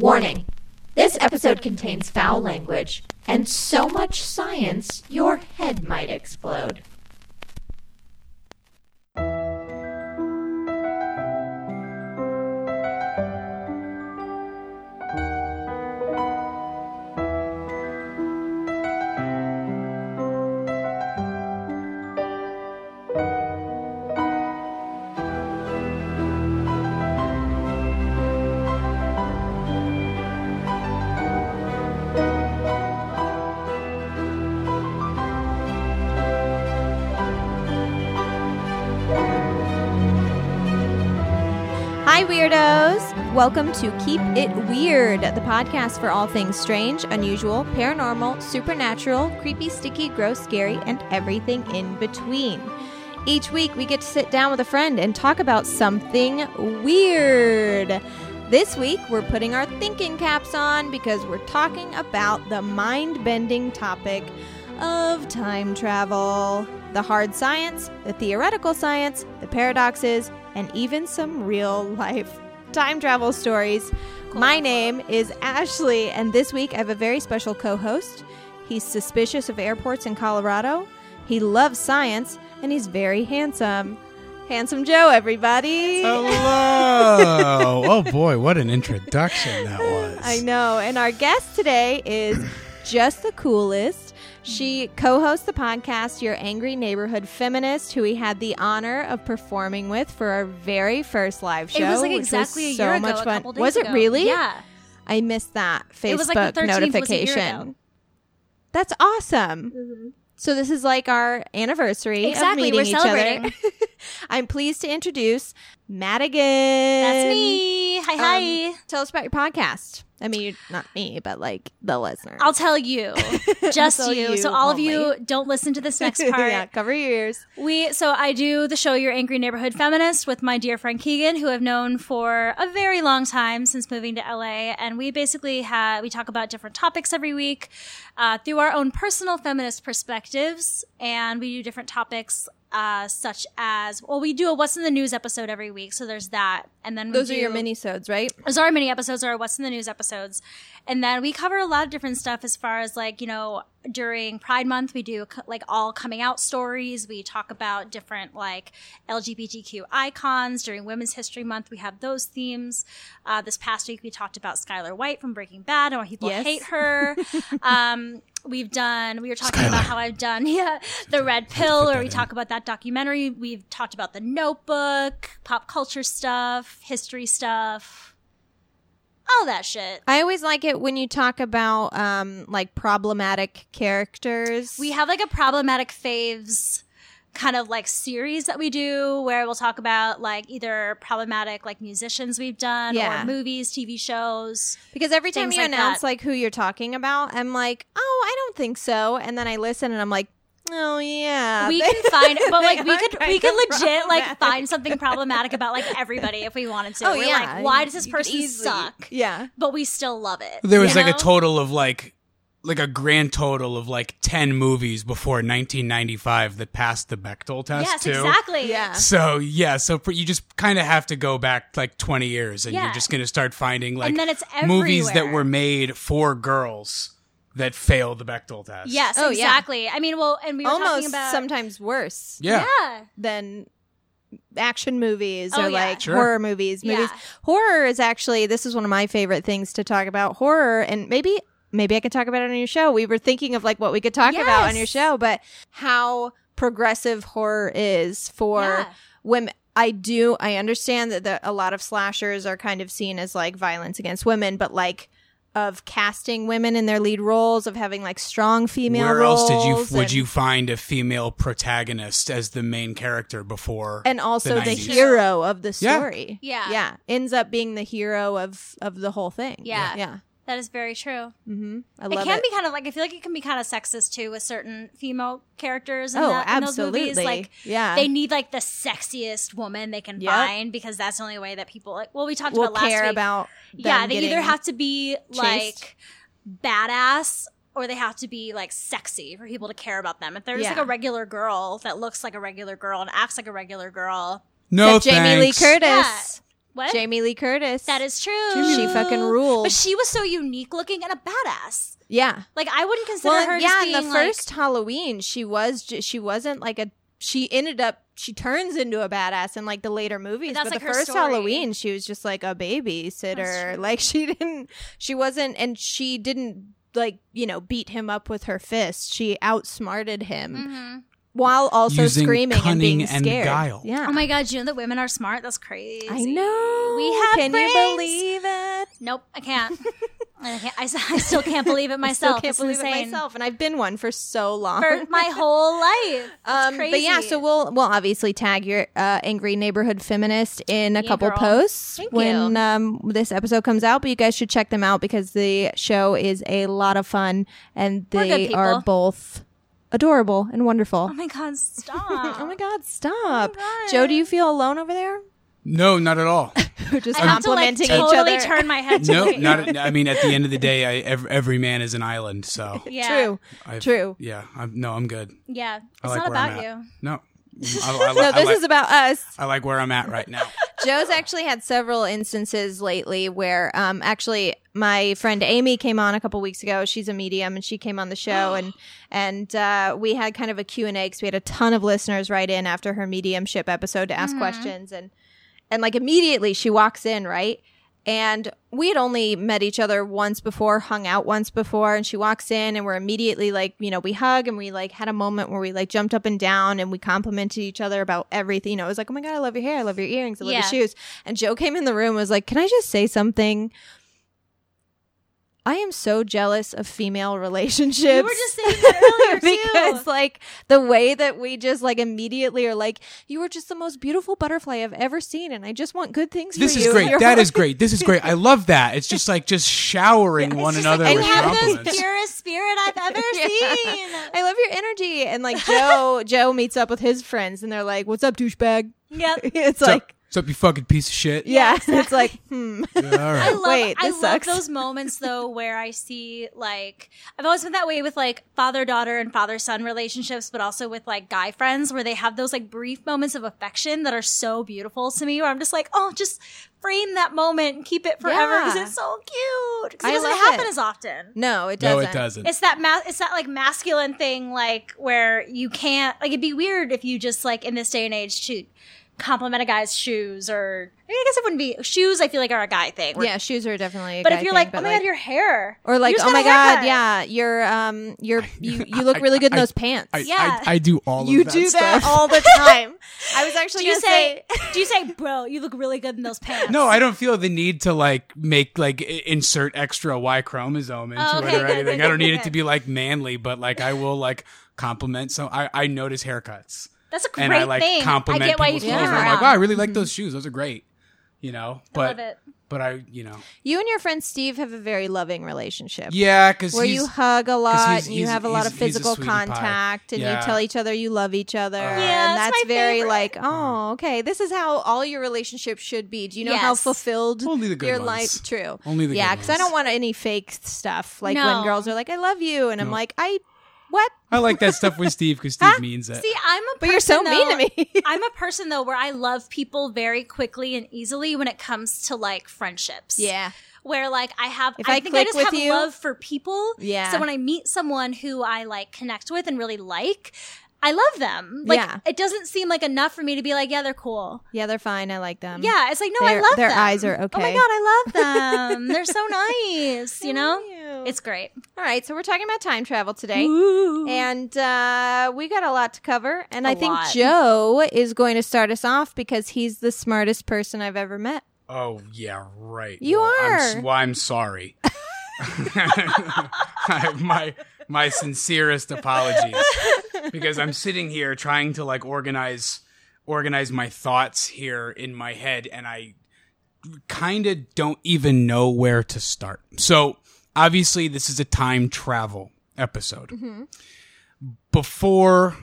Warning this episode contains foul language and so much science your head might explode. Welcome to Keep It Weird, the podcast for all things strange, unusual, paranormal, supernatural, creepy, sticky, gross, scary, and everything in between. Each week, we get to sit down with a friend and talk about something weird. This week, we're putting our thinking caps on because we're talking about the mind bending topic of time travel. The hard science, the theoretical science, the paradoxes, and even some real life time travel stories. My name is Ashley, and this week I have a very special co host. He's suspicious of airports in Colorado, he loves science, and he's very handsome. Handsome Joe, everybody. Hello. oh boy, what an introduction that was. I know. And our guest today is just the coolest. She co hosts the podcast Your Angry Neighborhood Feminist, who we had the honor of performing with for our very first live show. It was like exactly a so year ago. much a fun. was it ago. really? Yeah. I missed that Facebook It was like the 13th was a year notification. That's awesome. So this is like our anniversary Exactly, of we're each celebrating. other. I'm pleased to introduce Madigan. That's me. Hi, hi. Um, tell us about your podcast. I mean, not me, but like the listener. I'll tell you. Just tell you. you So all only. of you don't listen to this next part. yeah, cover your ears. We so I do the show Your Angry Neighborhood Feminist with my dear friend Keegan, who I've known for a very long time since moving to LA, and we basically have we talk about different topics every week uh, through our own personal feminist perspectives, and we do different topics. Uh, such as well, we do a "What's in the News" episode every week, so there's that, and then we Those are your do- mini-sodes, right? those are our mini episodes or what's in the news episodes and then we cover a lot of different stuff as far as like you know during pride month we do like all coming out stories. We talk about different like lgbtq icons. During women's history month we have those themes. Uh, this past week we talked about skyler white from breaking bad and why people Yes. hate her. Um, we've done we were talking about how i've done yeah the red pill put or we in. talk about that documentary. We've talked about the notebook pop culture stuff history stuff all that shit. I always like it when you talk about um like problematic characters. We have like a problematic faves kind of like series that we do where we'll talk about like either problematic like musicians we've done Yeah. or movies, TV shows. because every time you like announce that. like who you're talking about, I'm like, "Oh, I don't think so." And then I listen and I'm like, "Oh yeah." we can find but like we could we could legit like find something problematic about like everybody if we wanted to. Oh We're yeah. like, why does this You person easily- suck? Yeah. But we still love it. There was like know? a total of like like a grand total of like 10 movies before 1995 that passed the Bechdel test Yes, too. exactly. Yeah. So yeah, so pr- you just kind of have to go back like 20 years, and Yeah. you're just going to start finding like And then it's movies that were made for girls that failed the Bechdel test. Yes, Oh, yeah. exactly. I mean, well, and we were talking Almost about sometimes worse yeah. yeah. than action movies Oh, or yeah. like Sure. horror movies. Yeah. Movies. Horror is actually this is one of my favorite things to talk about. Horror and maybe maybe I could talk about it on your show. We were thinking of like what we could talk about on your show, but how progressive horror is for Yeah. women. I do I understand that the, a lot of slashers are kind of seen as like violence against women, but like of casting women in their lead roles, of having like strong female Where roles. else did you would you find a female protagonist as the main character before? and also the, 90s. hero of the Yeah. story. Yeah. yeah, ends up being the hero of of the whole thing. Yeah. yeah. That is very true. Mm-hmm. I It can it. be kind of like I feel like it can be kind of sexist too with certain female characters. In oh, that, in those absolutely. movies. Like yeah, they need like the sexiest woman they can Yep. find because that's the only way that people like. Well, we talked will about last care week. about. yeah, they either have to be chased. like badass or they have to be like sexy for people to care about them. If there's like Yeah. a regular girl that looks like a regular girl and acts like a regular girl, no Jamie Lee thanks. Curtis. What? Jamie Lee Curtis. That is true. She fucking ruled. But she was so unique looking and a badass. yeah. Like I wouldn't consider Well, her. yeah. just In the like- first Halloween, she was ju- she wasn't like a. She ended up she turns into a badass in like the later movies. That's but like the her first story. Halloween, she was just like a babysitter. Like she didn't. She wasn't, and she didn't like you know beat him up with her fist. She outsmarted him Mhm. While also Using screaming and cunning being and scared. guile. Yeah. Oh my god, you know that women are smart? That's crazy. I know. We have Can brains. you believe it? Nope, I can't. I, can't I, s- I still can't believe it I myself. still can't It's believe insane. it myself, and I've been one for so long. For my whole life. Um, crazy. but yeah, so we'll we'll obviously tag your uh, angry neighborhood feminist in a Yeah, couple girl. posts Thank when you. um, this episode comes out. But you guys should check them out because the show is a lot of fun and they are both adorable and wonderful. Oh my god, stop. Oh my god, stop. Oh god. Joe, do you feel alone over there? No, not at all. We're just I have to like complimenting totally each other. turn my head to No, it. not. At, I mean, at the end of the day, I, every, every man is an island. So Yeah. True. I've, True. Yeah. I'm, no, I'm good. Yeah. It's like not about you. No. I, I, No, I this like, is about us. I like where I'm at right now. Joe's actually had several instances lately where um actually my friend Amy came on a couple weeks ago. She's a medium and she came on the show and and uh, we had kind of a Q&A because we had a ton of listeners write in after her mediumship episode to ask questions and and like immediately she walks in, right? And we had only met each other once before, hung out once before, and she walks in and we're immediately like, you know, we hug and we like had a moment where we like jumped up and down and we complimented each other about everything. You know, it was like, oh my God, I love your hair. I love your earrings. I love Yeah. your shoes. And Joe came in the room and was like, can I just say something? I am so jealous of female relationships. You were just saying that earlier too. because like the way that we just like immediately are like, you are just the most beautiful butterfly I've ever seen, and I just want good things This for is you. great. You're That like- is great. This is great. I love that. It's just like just showering one another like, with you have the purest spirit I've ever Yeah. seen. I love your energy. And like Joe, Joe meets up with his friends, and they're like, "What's up, douchebag?" Yep. It's What's like, up? What's up, you fucking piece of shit? yeah, it's like, hmm. Yeah, all I love, Wait, I this love those moments though where I see like I've always been that way with like father daughter and father son relationships, but also with like guy friends where they have those like brief moments of affection that are so beautiful to me. Where I'm just like, oh, just frame that moment and keep it forever because Yeah. it's so cute. 'Cause I it doesn't happen it. as often. No, it No, doesn't. it doesn't. It's that ma- it's that like masculine thing like where you can't like it'd be weird if you just like in this day and age to compliment a guy's shoes or I, guess it wouldn't be shoes. I feel like are a guy thing. Yeah, shoes are definitely. A But guy if you're thing, like, oh but, my god, your hair, or like, oh my god, yeah, you're um, you're you you look really good in I- those pants. I, Yeah. I, I do all you of that do stuff. that all the time. I was actually Do you gonna say, say, do you say, bro, you look really good in those pants? No, I don't feel the need to like make like insert extra Y chromosome into Oh, it or anything. good, I don't good, need it to be like manly, but like I will like compliment. So I I notice haircuts That's a great and I like thing. compliment I get why you people's feel clothes. Yeah. I'm like, wow, I really like those shoes. Those are great. You know, I love but it. but I you know you and your friend Steve have a very loving relationship. yeah because Where you hug a lot he's- and you have a lot of physical sweetie pie. contact and Yeah. you tell each other you love each other. Yeah, and that's that's my very favorite. like, uh-huh. oh, okay. This is how all your relationships should be. Do you know how fulfilled Only the good your ones. life true. Only the Yeah, because I don't want any fake stuff. Like No. when girls are like, I love you and I'm like, I what? I like that stuff with Steve because Steve means it. See, I'm a person, But you're so mean to me. I'm a person though where I love people very quickly and easily when it comes to like friendships. yeah. where like I have, If I, I think I just with have you- love for people. Yeah. So when I meet someone who I like connect with and really like, I love them. Like Yeah. it doesn't seem like enough for me to be like, yeah, they're cool. Yeah, they're fine. I like them. Yeah, it's like no, I Their- love their them. eyes are okay. Oh my god, I love them. they're so nice. You know, you. it's great. All right, so we're talking about time travel today. Ooh. And uh, we got a lot to cover. And A I think lot. Joe is going to start us off because he's the smartest person I've ever met. Oh yeah, right. You well, I'm, are. well, I'm sorry. I- my my sincerest apologies because I'm sitting here trying to like organize organize my thoughts here in my head, and I kind of don't even know where to start. So obviously, this is a time travel episode. Mm-hmm. Before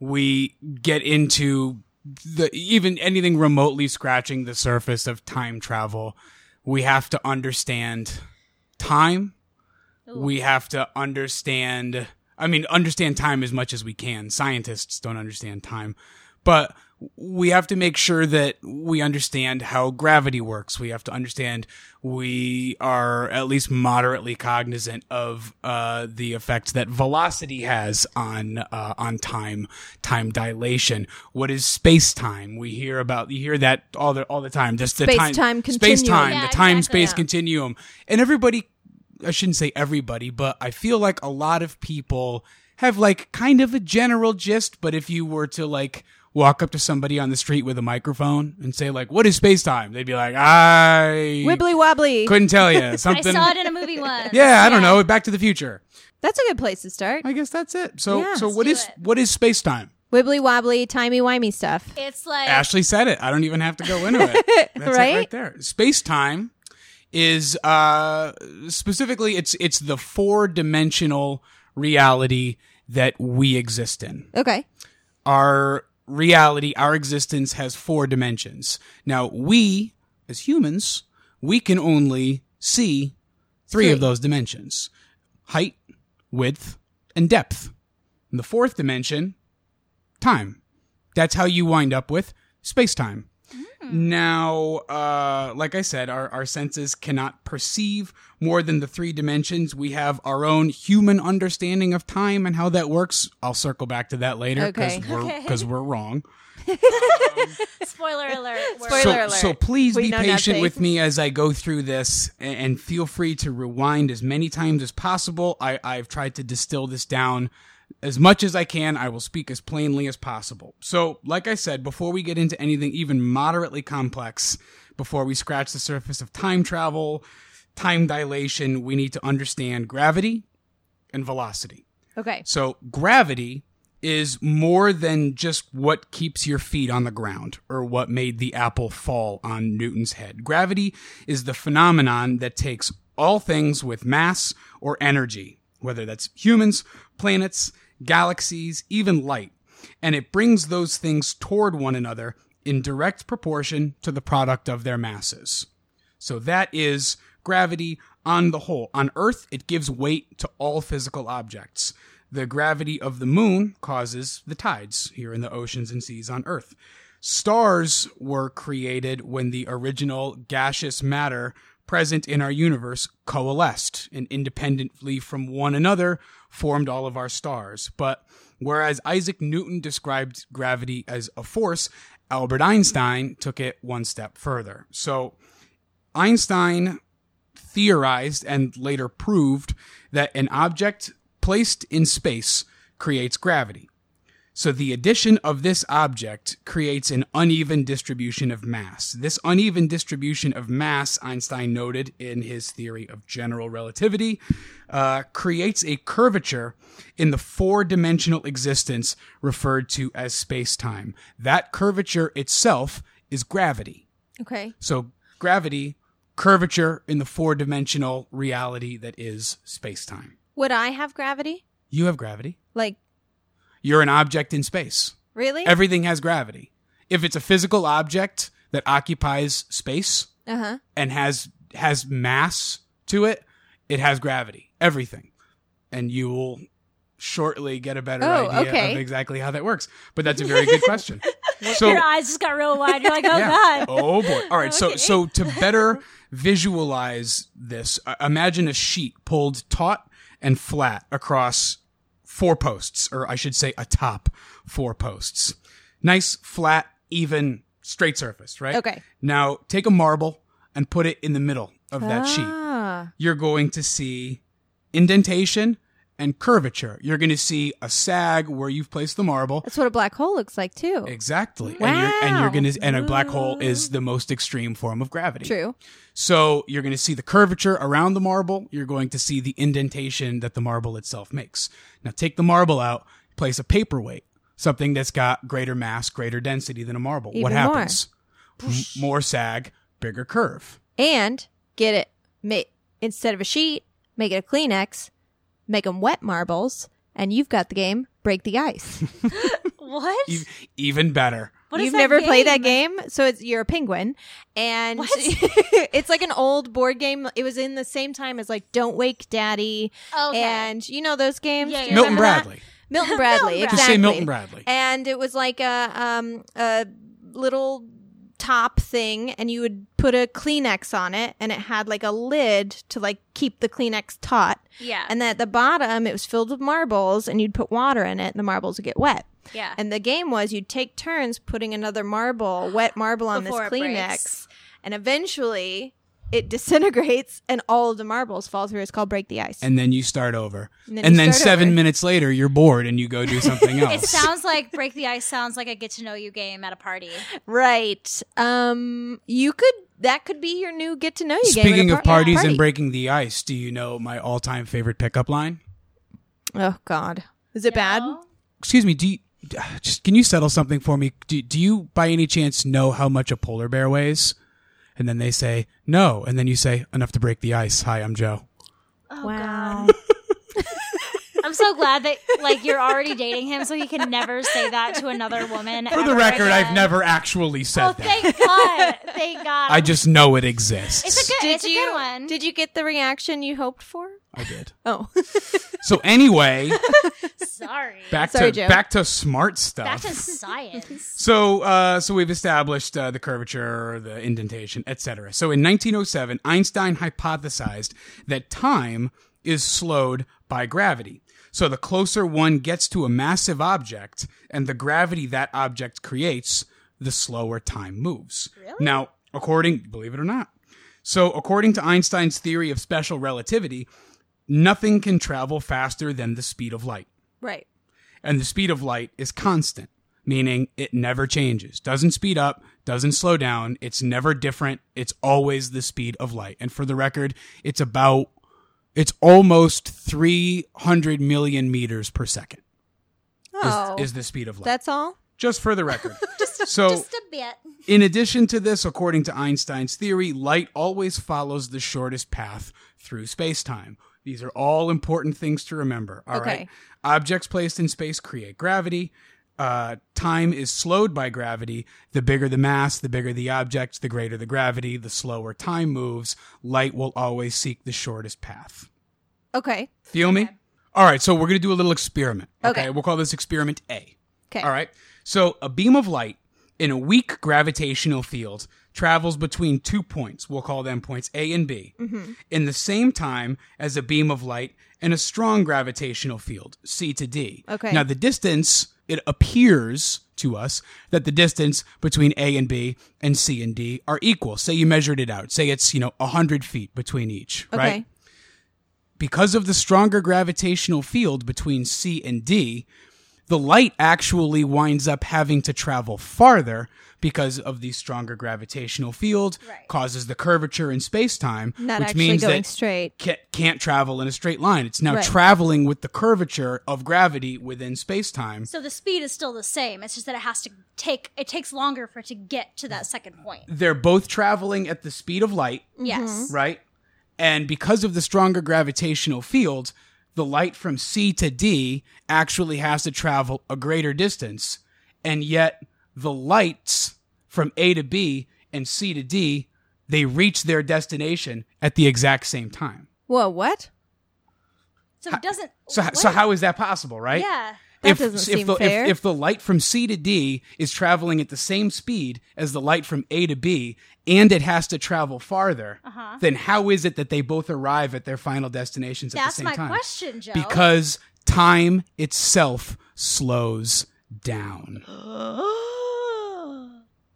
we get into the even anything remotely scratching the surface of time travel, we have to understand time. We have to understand I mean understand time as much as we can. Scientists don't understand time. But we have to make sure that we understand how gravity works. We have to understand we are at least moderately cognizant of uh, the effect that velocity has on uh, on time, time dilation. What is space time? We hear about you hear that all the all the time. Just the time Space-time space time, continuum. the time exactly. space continuum, and everybody. I shouldn't say everybody, but I feel like a lot of people have like kind of a general gist. But if you were to like walk up to somebody on the street with a microphone and say like, "What is space time?" They'd be like, "I Wibbly wobbly. couldn't tell you something." I something." saw it in a movie once. yeah, I don't know. Back to the Future. That's a good place to start. I guess that's it. So, Yeah. so Let's what do is it. what is space time? Wibbly wobbly, timey wimey stuff. It's like Ashley said it. I don't even have to go into it. That's Right? it right there. Space time is uh specifically it's it's the four dimensional reality that we exist in. Okay. Our reality, our existence has four dimensions. Now we, as humans, we can only see three, Three. of those dimensions. Height, width, and depth. And the fourth dimension, time. That's how you wind up with space time. Now, uh, like I said, our, our senses cannot perceive more than the three dimensions. We have our own human understanding of time and how that works. I'll circle back to that later because Okay. we're, Okay. 'cause we're wrong. spoiler alert. Spoiler so, alert. so please We be patient nothing. with me as I go through this a- and feel free to rewind as many times as possible. I, I've tried to distill this down as much as I can. I will speak as plainly as possible. So, like I said, before we get into anything even moderately complex, before we scratch the surface of time travel, time dilation, we need to understand gravity and velocity. Okay. So gravity is more than just what keeps your feet on the ground or what made the apple fall on Newton's head. Gravity is the phenomenon that takes all things with mass or energy, whether that's humans, planets, galaxies, even light, and it brings those things toward one another in direct proportion to the product of their masses. So that is gravity on the whole. On Earth, it gives weight to all physical objects. The gravity of the moon causes the tides here in the oceans and seas on Earth. Stars were created when the original gaseous matter present in our universe coalesced and independently from one another formed all of our stars. But whereas Isaac Newton described gravity as a force, Albert Einstein took it one step further. So Einstein theorized and later proved that an object placed in space creates gravity. So the addition of this object creates an uneven distribution of mass. This uneven distribution of mass, Einstein noted in his theory of general relativity, uh, creates a curvature in the four dimensional existence referred to as space time. That curvature itself is gravity. Okay. So gravity, curvature in the four dimensional reality that is space time. Would I have gravity? You have gravity. Like, You're an object in space. really? Everything has gravity. If it's a physical object that occupies space Uh huh. and has has mass to it, it has gravity. Everything. And you will shortly get a better Oh, idea okay. of exactly how that works. But that's a very good question. so Your eyes just got real wide. You're like, oh Yeah. god. Oh boy. All right. So so to better visualize this, uh, imagine a sheet pulled taut and flat across four posts, or I should say atop four posts. Nice, flat, even, straight surface, right? Okay. Now take a marble and put it in the middle of that sheet. Ah. You're going to see indentation and curvature. You're going to see a sag where you've placed the marble. That's what a black hole looks like too. Exactly. And you're and you're gonna and a black hole is the most extreme form of gravity. True. So you're gonna see the curvature around the marble, you're going to see the indentation that the marble itself makes. Now take the marble out, place a paperweight, something that's got greater mass, greater density than a marble. what Even more. happens? M- more sag, bigger curve. And get it. Ma- instead of a sheet, make it a Kleenex. Make them wet marbles, and you've got the game. Break the ice. What? E- even better. What is You've that never played that game? game, so it's you're a penguin, and What? it's like an old board game. It was in the same time as like Don't Wake Daddy, Okay. and you know those games. Yeah, yeah. Milton remember that? Bradley. Milton Bradley. Exactly. Just say Milton Bradley. And it was like a um a little top thing and you would put a Kleenex on it and it had like a lid to like keep the Kleenex taut. Yeah. And then at the bottom it was filled with marbles and you'd put water in it and the marbles would get wet. yeah. And the game was you'd take turns putting another marble, wet marble on this Before it Kleenex. breaks. And eventually it disintegrates and all of the marbles fall through. It's called break the ice. and then you start over. And And then then, you start seven over. minutes later, you're bored and you go do something else. it sounds like Break the Ice sounds like a get to know you game at a party. right. Um you could that could be your new get to know you game. Speaking par- of parties party. and breaking the ice, do you know my all-time favorite pickup line? Oh god. Is it bad? Excuse me. Do you, just can you settle something for me? Do, do you by any chance know how much a polar bear weighs? And then they say no, and then you say enough to break the ice. Hi, I'm Joe. Oh, wow. God. I'm so glad that like you're already dating him, so he can never say that to another woman. For the record, I've never actually said Oh, that. thank God! Thank God! I just know it exists. It's a good. Did it's you a good one. Did you get the reaction you hoped for? I did. Oh. So anyway, Sorry. back Sorry, to Joe. back to smart stuff. Back to science. So, uh, so we've established uh, the curvature, the indentation, etc. So, in 1907, Einstein hypothesized that time is slowed by gravity. So, the closer one gets to a massive object and the gravity that object creates, the slower time moves. Really? Now, according, believe it or not, so according to Einstein's theory of special relativity, nothing can travel faster than the speed of light right. and the speed of light is constant, meaning it never changes. Doesn't speed up, doesn't slow down. It's never different. It's always the speed of light. And for the record, it's about, it's almost 300 million meters per second is, Oh. is the speed of light. That's all? Just for the record. just, so, Just a bit. in addition to this, according to Einstein's theory, light always follows the shortest path through space-time. These are all important things to remember. All right. Okay. Objects placed in space create gravity. Uh, time is slowed by gravity. The bigger the mass, the bigger the object, the greater the gravity, the slower time moves. Light will always seek the shortest path. Okay. Feel me? All right, so we're going to do a little experiment. Okay? Okay. We'll call this experiment A. Okay. All right. So a beam of light in a weak gravitational field travels between two points. We'll call them points A and B Mm-hmm. in the same time as a beam of light in a strong gravitational field, C to D. Okay. Now the distance, it appears to us that the distance between A and B and C and D are equal. Say you measured it out. Say it's, you know, 100 feet between each, Okay. right? because of the stronger gravitational field between C and D, the light actually winds up having to travel farther because of the stronger gravitational field Right. causes the curvature in space-time Not which means going that straight. ca- can't travel in a straight line it's now Right. traveling with the curvature of gravity within space-time So the speed is still the same. It's just that it has to take. It takes longer for it to get to that second point. they're both traveling at the speed of light Yes. Mm-hmm. right? And because of the stronger gravitational field, the light from C to D actually has to travel a greater distance. And yet, the lights from A to B and C to D, they reach their destination at the exact same time. Whoa, what? So it doesn't. So, so how is that possible, right? Yeah. That doesn't seem the, fair. If, if the light from C to D is traveling at the same speed as the light from A to B, and it has to travel farther, Uh-huh. then how is it that they both arrive at their final destinations at the same time? That's my time? question, Joe. Because time itself slows down.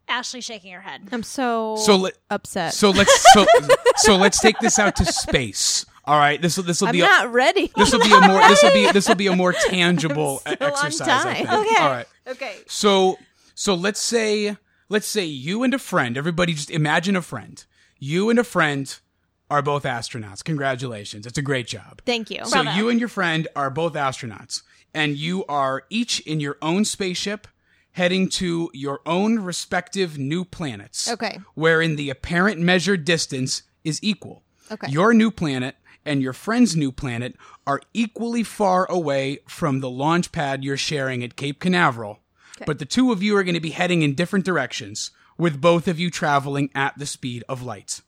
Ashley shaking her head. I'm so, So let- upset. So let's so so let's take this out to space. All right, this will this will I'm be not ready. this will be a more this will be this will be a more tangible exercise. I time. think. Okay. All right. okay. So so let's say let's say you and a friend, everybody just imagine a friend. You and a friend are both astronauts. Congratulations. It's a great job. Thank you. So Bravo. you and your friend are both astronauts and you are each in your own spaceship heading to your own respective new planets. Okay. Wherein the apparent measured distance is equal. Okay. Your new planet and your friend's new planet are equally far away from the launch pad you're sharing at Cape Canaveral. But the two of you are going to be heading in different directions, with both of you traveling at the speed of light.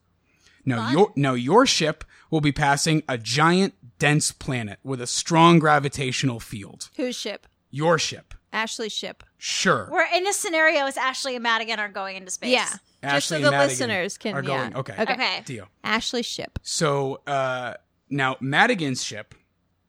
Now your now your ship will be passing a giant dense planet with a strong gravitational field. Whose ship? Your ship. Ashley's ship. Sure. We're in a scenario as Ashley and Madigan are going into space. Yeah. Just so and the Madigan listeners can are going. yeah. Okay. Okay. Deal. Ashley's ship. So uh, now Madigan's ship,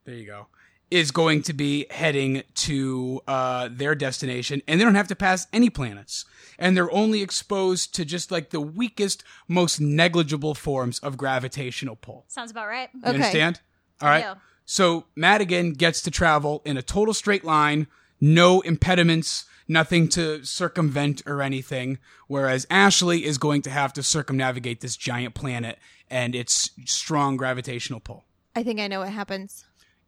there you go, is going to be heading to uh, their destination, and they don't have to pass any planets, and they're only exposed to just like the weakest, most negligible forms of gravitational pull. Sounds about right. You Okay. understand? All right. So Madigan gets to travel in a total straight line, no impediments, nothing to circumvent or anything. Whereas Ashley is going to have to circumnavigate this giant planet and its strong gravitational pull. I think I know what happens.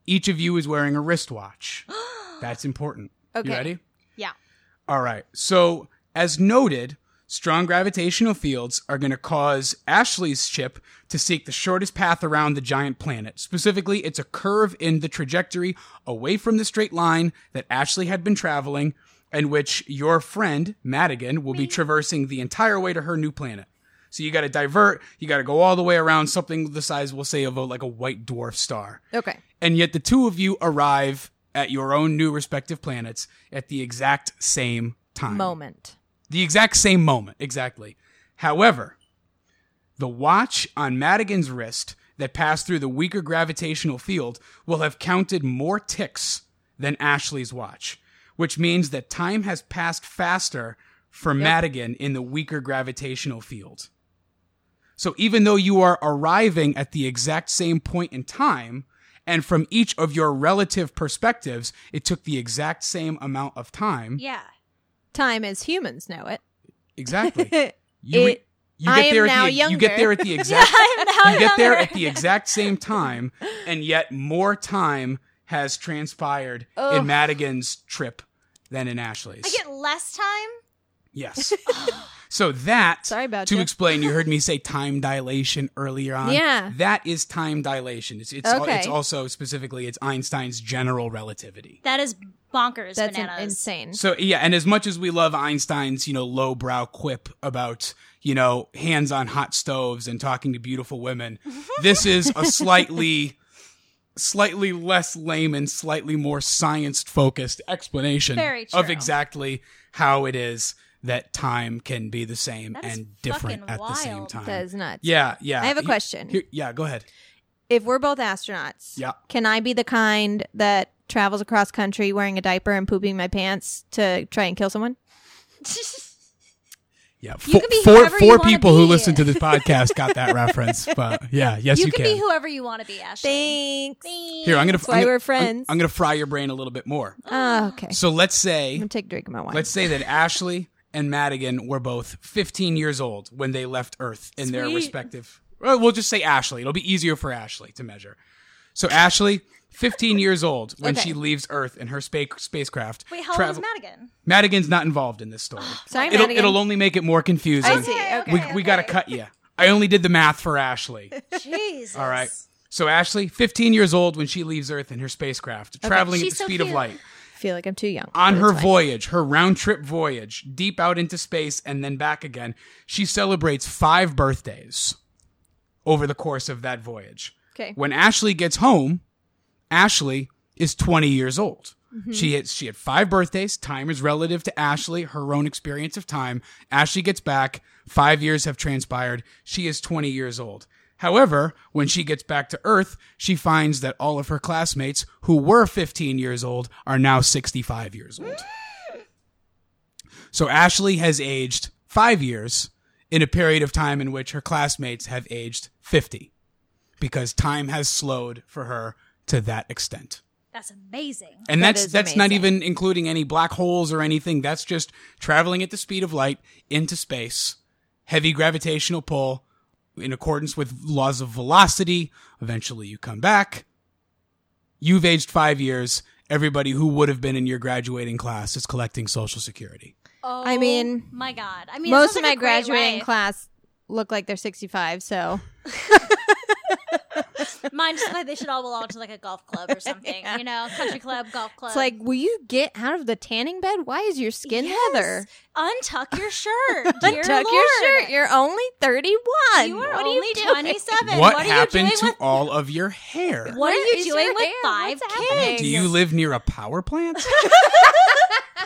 Each of you is wearing a wristwatch. That's important. Okay. You ready? Yeah. All right. So, as noted, strong gravitational fields are going to cause Ashley's ship to seek the shortest path around the giant planet. Specifically, it's a curve in the trajectory away from the straight line that Ashley had been traveling, and which your friend, Madigan, will be traversing the entire way to her new planet. So you got to divert, you got to go all the way around something the size, we'll say, of a, like a white dwarf star Okay. and yet the two of you arrive at your own new respective planets at the exact same time. Moment. The exact same moment, exactly. However, the watch on Madigan's wrist that passed through the weaker gravitational field will have counted more ticks than Ashley's watch, which means that time has passed faster for Madigan in the weaker gravitational field. So even though you are arriving at the exact same point in time, and from each of your relative perspectives, it took the exact same amount of time. Yeah. Time as humans know it. Exactly. You, re- It- you I get there at the, you get there at the exact now you get there at the exact same time, and yet more time has transpired in Madigan's trip than in Ashley's. I get less time. yes. so that Sorry about to ya. explain. You heard me say time dilation earlier on. Yeah. that is time dilation. It's it's, al- Okay. it's also specifically it's Einstein's general relativity. That is bonkers That's in- bananas. insane. So yeah, and as much as we love Einstein's, you know, lowbrow quip about, you know, hands on hot stoves and talking to beautiful women, this is a slightly slightly less lame and slightly more science focused explanation Very of exactly how it is that time can be the same That is and different fucking at the same time. That is nuts. yeah, yeah. I have a question. here- yeah, go ahead. If we're both astronauts, Yeah. can I be the kind that travels across country wearing a diaper and pooping my pants to try and kill someone? Yeah, You four, can be four, whoever you four wanna people who listen to this podcast got that reference, but yeah, yes, you, you, can, be whoever you want to be, Ashley. Thanks. Here, I'm gonna. That's I'm gonna- we're I'm- friends. I'm, gonna fry your brain a little bit more. Oh, okay. So let's say, I'm gonna take a drink of my wine. let's say that Ashley and Madigan were both 15 years old when they left Earth in their respective. Well, we'll just say Ashley. It'll be easier for Ashley to measure. So Ashley, 15 years old when Okay. she leaves Earth in her spa- spacecraft. Wait, how travel- old is Madigan? Madigan's not involved in this story. Sorry, it'll, Madigan. it'll only make it more confusing. I see. Okay. we we got to cut you. I only did the math for Ashley. Jesus. All right. So Ashley, 15 years old when she leaves Earth in her spacecraft, traveling at the so speed of light. Feel like I'm too young. On her voyage, her round trip voyage, deep out into space and then back again, she celebrates five birthdays over the course of that voyage. Okay. When Ashley gets home, Ashley is 20 years old. Mm-hmm. She had she had five birthdays. Time is relative to Ashley, her own experience of time. Ashley gets back. Five years have transpired. She is 20 years old. However, when she gets back to Earth, she finds that all of her classmates who were 15 years old are now 65 years old. So Ashley has aged five years in a period of time in which her classmates have aged 50 because time has slowed for her to that extent. That's amazing. And That that's that's not even including any black holes or anything. That's just traveling at the speed of light into space, heavy gravitational pull in accordance with laws of velocity. Eventually you come back. You've aged 5 years. Everybody who would have been in your graduating class is collecting social security. Oh, I mean, my God. I mean, Most of like my graduating life. class look like they're 65, so Mine just like they should all belong to like a golf club or something. You know, country club, golf club. It's like, will you get out of the tanning bed? Why is your skin Yes. heather? untuck your shirt. Dear Tuck your shirt. You're only 31. You are what only are you doing? 27. what, are happened you to with all of your hair? What Where are you doing with hair? five What's kids? happening? Do you live near a power plant?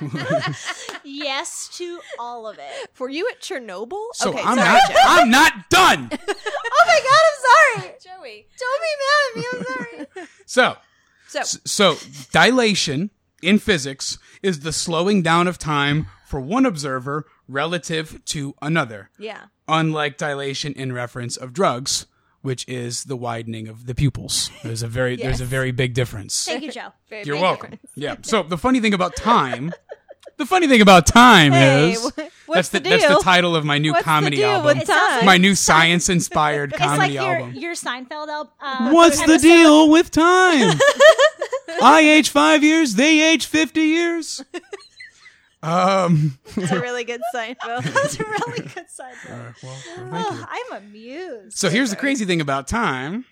Yes to all of it. Were you at Chernobyl? So okay, I'm sorry, not. Joe. I'm not done. Oh my god, I'm sorry. Joey. Don't be mad at me. I'm sorry. So, So, so dilation in physics is the slowing down of time for one observer relative to another. yeah. Unlike dilation in reference of drugs, which is the widening of the pupils. There's a very there's a very big difference. Thank you, Joe. Very You're big welcome. difference. Yeah. So the funny thing about time, the funny thing about time Hey, is wh- that's what's the, the that's the title of my new What's the comedy deal album. with time? my new science inspired It's like comedy your, album. your Seinfeld album. Uh, What's the episode. deal with time? I age five years, they age fifty years. Um, It's a really good Seinfeld. That's a really good Seinfeld. well, thank you. Oh, I'm amused. So here's the crazy thing about time.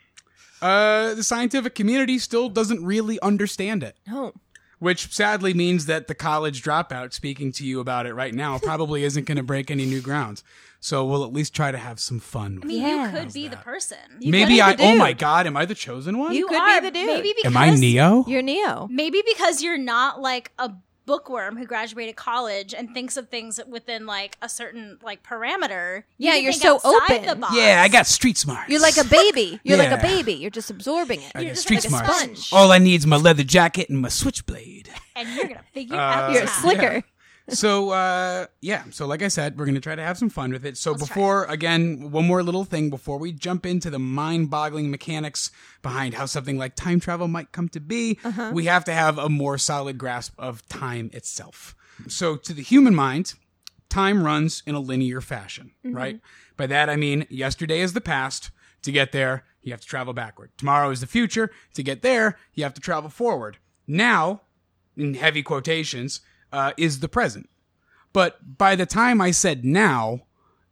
Uh, the scientific community still doesn't really understand it, no. which sadly means that the college dropout speaking to you about it right now probably isn't going to break any new grounds. So we'll at least try to have some fun. I with mean, Yeah. you could be the person. Maybe could I. be the Oh my. God! Am I the chosen one? You could are, be the dude. Maybe because Am I Neo? You're Neo. Maybe because you're not like a bookworm who graduated college and thinks of things within like a certain like parameter. You Yeah, you're so open. The box. Yeah, I got street smarts. You're like a baby. You're like a baby. You're just absorbing it. I You're just street like a smarts. sponge. All I need is my leather jacket and my switchblade. and you're gonna figure Uh, out. You're a slicker. So uh yeah. So like i said we're gonna try to have some fun with it. So Let's before again one more little thing before we jump into the mind-boggling mechanics behind how something like time travel might come to be we have to have a more solid grasp of time itself. So to the human mind time runs in a linear fashion right? By that i mean yesterday is the past. To get there you have to travel backward. Tomorrow is the future. To get there you have to travel forward. Now in heavy quotations, uh, is the present. But by the time I said now,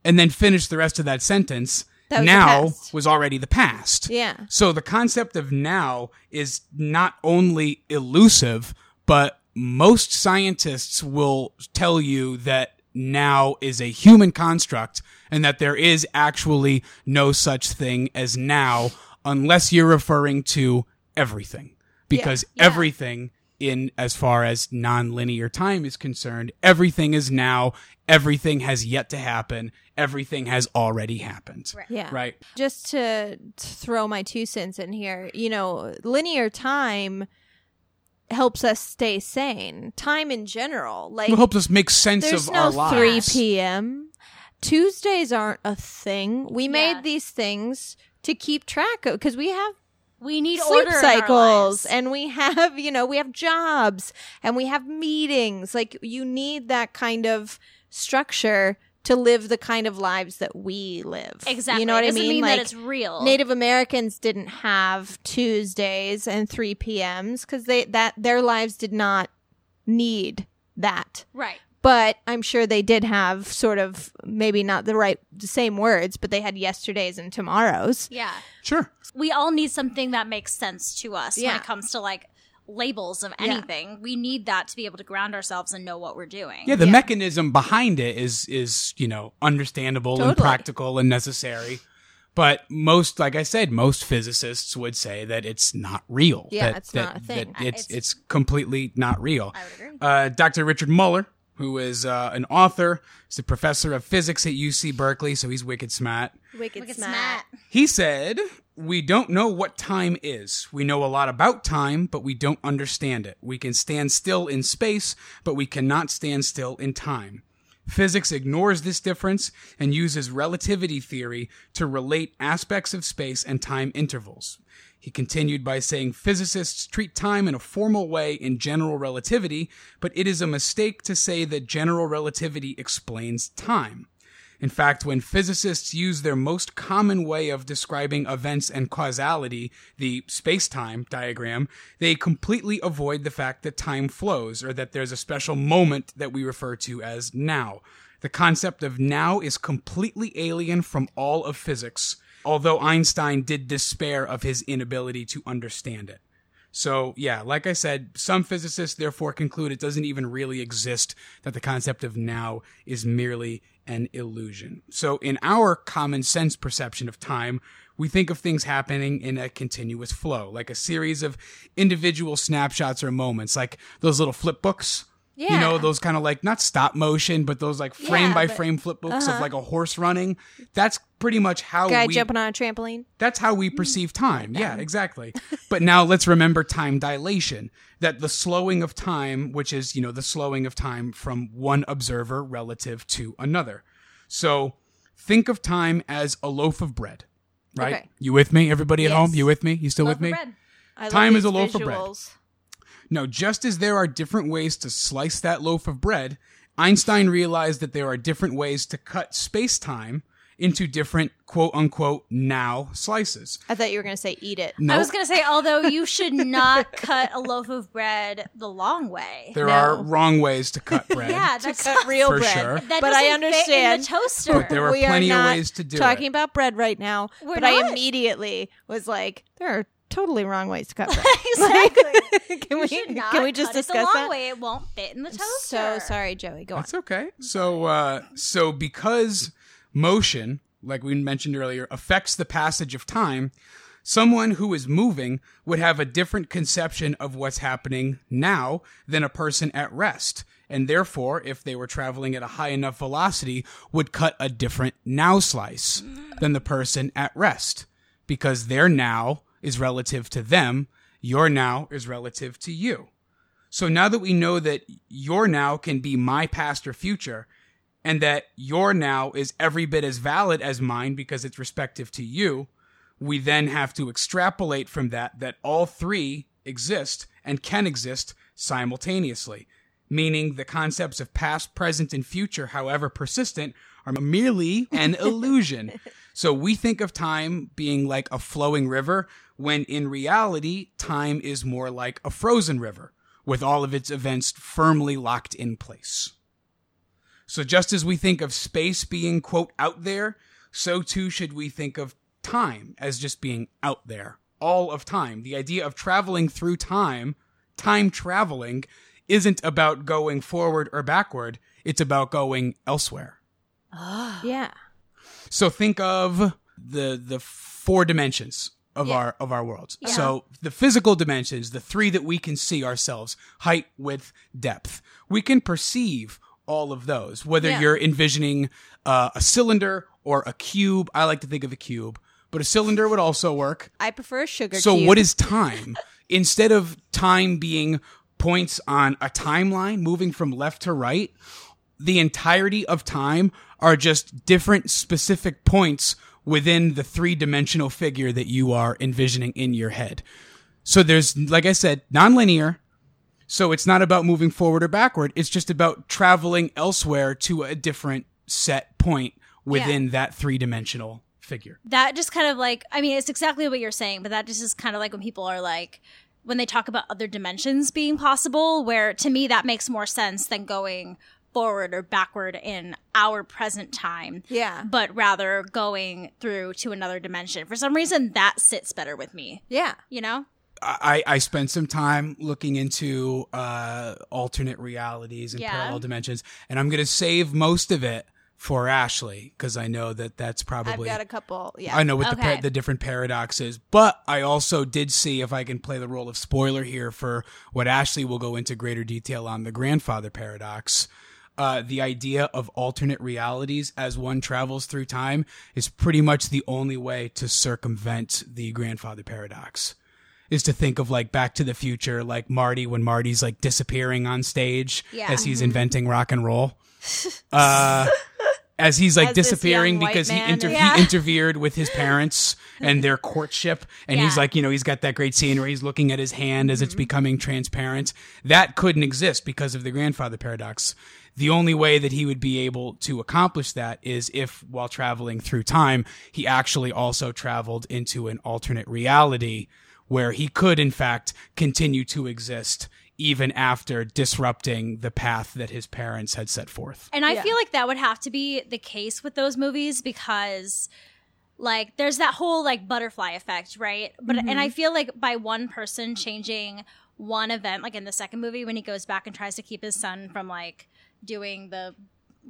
and then finished the rest of that sentence, That was now was already the past. Yeah. So the concept of now is not only elusive, but most scientists will tell you that now is a human construct and that there is actually no such thing as now unless you're referring to everything. Because everything in as far as non-linear time is concerned, everything is now, everything has yet to happen, everything has already happened. Yeah. Right. Just to throw my two cents in here, you know, linear time helps us stay sane. Time in general, like It helps us make sense of no our lives. 3 p.m. Tuesdays aren't a thing. We Yeah. made these things to keep track of because we have We need sleep order cycles and we have you know we have jobs and we have meetings like you need that kind of structure to live the kind of lives that we live Exactly. you know what it i doesn't mean, mean like that it's real. native americans didn't have tuesdays and 3 pms because they that their lives did not need that right. But i'm sure they did have sort of maybe not the right the same words but they had yesterdays and tomorrows Yeah. Sure. We all need something that makes sense to us when it comes to like labels of anything. We need that to be able to ground ourselves and know what we're doing. Yeah, the Yeah. mechanism behind it is is you know understandable and practical and necessary. But most, like I said, most physicists would say that it's not real. Yeah, that, it's that- not a thing. That it's It's- it's completely not real. I would agree. Uh, Dr. Richard Muller, who is uh, an author, He's a professor of physics at UC Berkeley, so he's wicked smart. wicked Look at smart. He said, We don't know what time is. We know a lot about time, but we don't understand it. We can stand still in space, but we cannot stand still in time. Physics ignores this difference and uses relativity theory to relate aspects of space and time intervals. He continued by saying physicists treat time in a formal way in general relativity, but it is a mistake to say that general relativity explains time. In fact, when physicists use their most common way of describing events and causality, the space-time diagram, they completely avoid the fact that time flows or that there's a special moment that we refer to as now. The concept of now is completely alien from all of physics. Although Einstein did despair of his inability to understand it. So, yeah, like I said, some physicists therefore conclude it doesn't even really exist, that the concept of now is merely an illusion. So, in our common sense perception of time, we think of things happening in a continuous flow, like a series of individual snapshots or moments, like those little flip books. You know, those kind of like not stop motion, but those like frame Yeah, by but- frame flip books uh-huh. of like a horse running. That's pretty much how Guy we jumping on a trampoline. that's how we perceive time. Yeah, exactly. but now let's remember time dilation. That the slowing of time, which is, you know, the slowing of time from one observer relative to another. So think of time as a loaf of bread, right? Okay. You with me? Everybody at Yes. home? You with me? You still Loaf with me? bread. I love Time is a loaf of bread. Visuals. No, just as there are different ways to slice that loaf of bread, Einstein realized that there are different ways to cut space time into different quote unquote now slices. I thought you were going to say eat it. No, I was going to say, although you should not cut a loaf of bread the long way. there No. are wrong ways to cut bread. yeah, To cut real For bread. sure. That but I doesn't fit in understand. the toaster. But there are we plenty are of ways to do talking it. about bread right now. We're but I immediately was like, there are totally wrong ways to cut bread. exactly. can You we not can we just cut it the discuss long that? way. It won't fit in the toaster. So sorry, Joey. Go on. That's okay. So, uh, so because motion, like we mentioned earlier, affects the passage of time, someone who is moving would have a different conception of what's happening now than a person at rest. And therefore, if they were traveling at a high enough velocity, would cut a different now slice than the person at rest. Because their now is relative to them, your now is relative to you. So now that we know that your now can be my past or future, and that your now is every bit as valid as mine because it's respective to you, we then have to extrapolate from that that all three exist and can exist simultaneously, meaning the concepts of past, present, and future, however persistent, are merely an illusion. So we think of time being like a flowing river, when in reality, time is more like a frozen river, with all of its events firmly locked in place. So just as we think of space being, quote, out there, so too should we think of time as just being out there. All of time. The idea of traveling through time, time traveling, isn't about going forward or backward. It's about going elsewhere. Ah. Yeah. So think of the the four dimensions of Yeah. our of our worlds. So the physical dimensions, the three that we can see ourselves, height, width, depth. We can perceive all of those. Whether Yeah. you're envisioning uh, a cylinder or a cube, I like to think of a cube, but a cylinder would also work. I prefer a sugar So cube. what is time? Instead of time being points on a timeline moving from left to right, the entirety of time are just different specific points within the three-dimensional figure that you are envisioning in your head. So there's like I said, nonlinear. So it's not about moving forward or backward, it's just about traveling elsewhere to a different set point within that three-dimensional figure. that just kind of like I mean, it's exactly what you're saying, but that just is kind of like when people are like when they talk about other dimensions being possible, where to me that makes more sense than going forward or backward in our present time. Yeah. But rather going through to another dimension. For some reason that sits better with me. Yeah. You know? I, I spent some time looking into uh, alternate realities and Yeah. parallel dimensions, and I'm going to save most of it for Ashley because I know that that's I've probably. got a couple. Yeah. I know with the Okay. par- the different paradoxes, but I also did see if I can play the role of spoiler here for what Ashley will go into greater detail on the grandfather paradox. Uh, the idea of alternate realities as one travels through time is pretty much the only way to circumvent the grandfather paradox is to think of like Back to the Future, like Marty when Marty's like disappearing on stage Yeah. as he's inventing rock and roll. Uh, as he's like As disappearing because he, inter- Yeah. he interfered with his parents and their courtship. And he's like, you know, he's got that great scene where he's looking at his hand as Mm-hmm. it's becoming transparent. That couldn't exist because of the grandfather paradox. The only way that he would be able to accomplish that is if, while traveling through time, he actually also traveled into an alternate reality where he could, in fact, continue to exist even after disrupting the path that his parents had set forth. And I Yeah. feel like that would have to be the case with those movies because like there's that whole like butterfly effect, right? But and Mm-hmm. I feel like by one person changing one event, like in the second movie when he goes back and tries to keep his son from like doing the